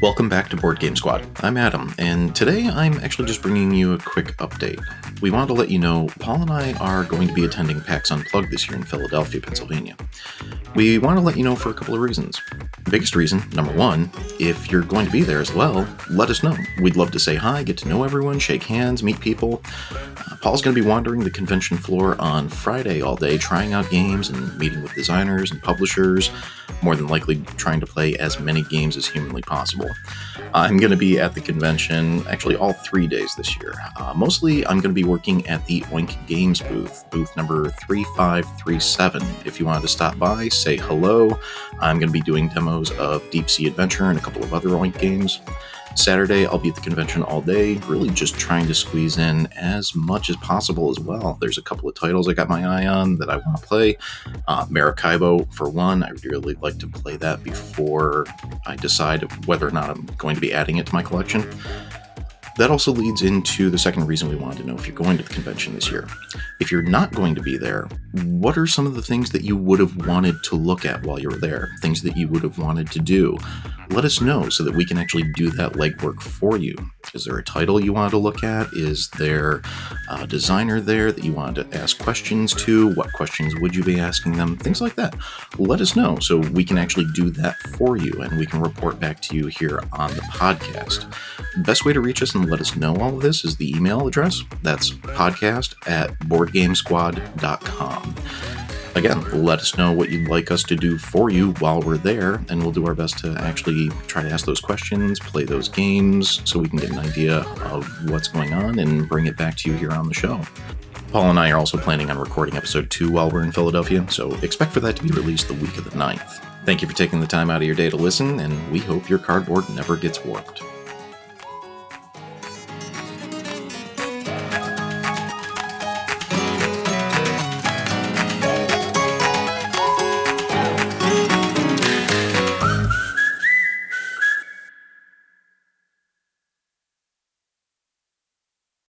Welcome back to Board Game Squad. I'm Adam, and today I'm actually just bringing you a quick update. We wanted to let you know Paul and I are going to be attending PAX Unplugged this year in Philadelphia, Pennsylvania. We want to let you know for a couple of reasons. Biggest reason, number one, if you're going to be there as well, let us know. We'd love to say hi, get to know everyone, shake hands, meet people. Uh, Paul's going to be wandering the convention floor on Friday all day, trying out games and meeting with designers and publishers, more than likely trying to play as many games as humanly possible. I'm going to be at the convention actually all three days this year. Uh, mostly, I'm going to be working at the Oink Games booth, booth number 3537. If you wanted to stop by, say hello. I'm going to be doing demos of Deep Sea Adventure and a couple of other Oink games. Saturday, I'll be at the convention all day, really just trying to squeeze in as much as possible as well. There's a couple of titles I got my eye on that I want to play. Uh, Maracaibo, for one, I really like to play that before I decide whether or not I'm going to be adding it to my collection. That also leads into the second reason we wanted to know if you're going to the convention this year. If you're not going to be there, what are some of the things that you would have wanted to look at while you were there? Things that you would have wanted to do? let us know so that we can actually do that legwork for you. Is there a title you want to look at? Is there a designer there that you want to ask questions to? What questions would you be asking them? Things like that. Let us know so we can actually do that for you and we can report back to you here on the podcast. The best way to reach us and let us know all of this is the email address. That's podcast at boardgamesquad.com. Again, let us know what you'd like us to do for you while we're there, and we'll do our best to actually try to ask those questions, play those games, so we can get an idea of what's going on and bring it back to you here on the show. Paul and I are also planning on recording episode 2 while we're in Philadelphia, so expect for that to be released the week of the 9th. Thank you for taking the time out of your day to listen, and we hope your cardboard never gets warped.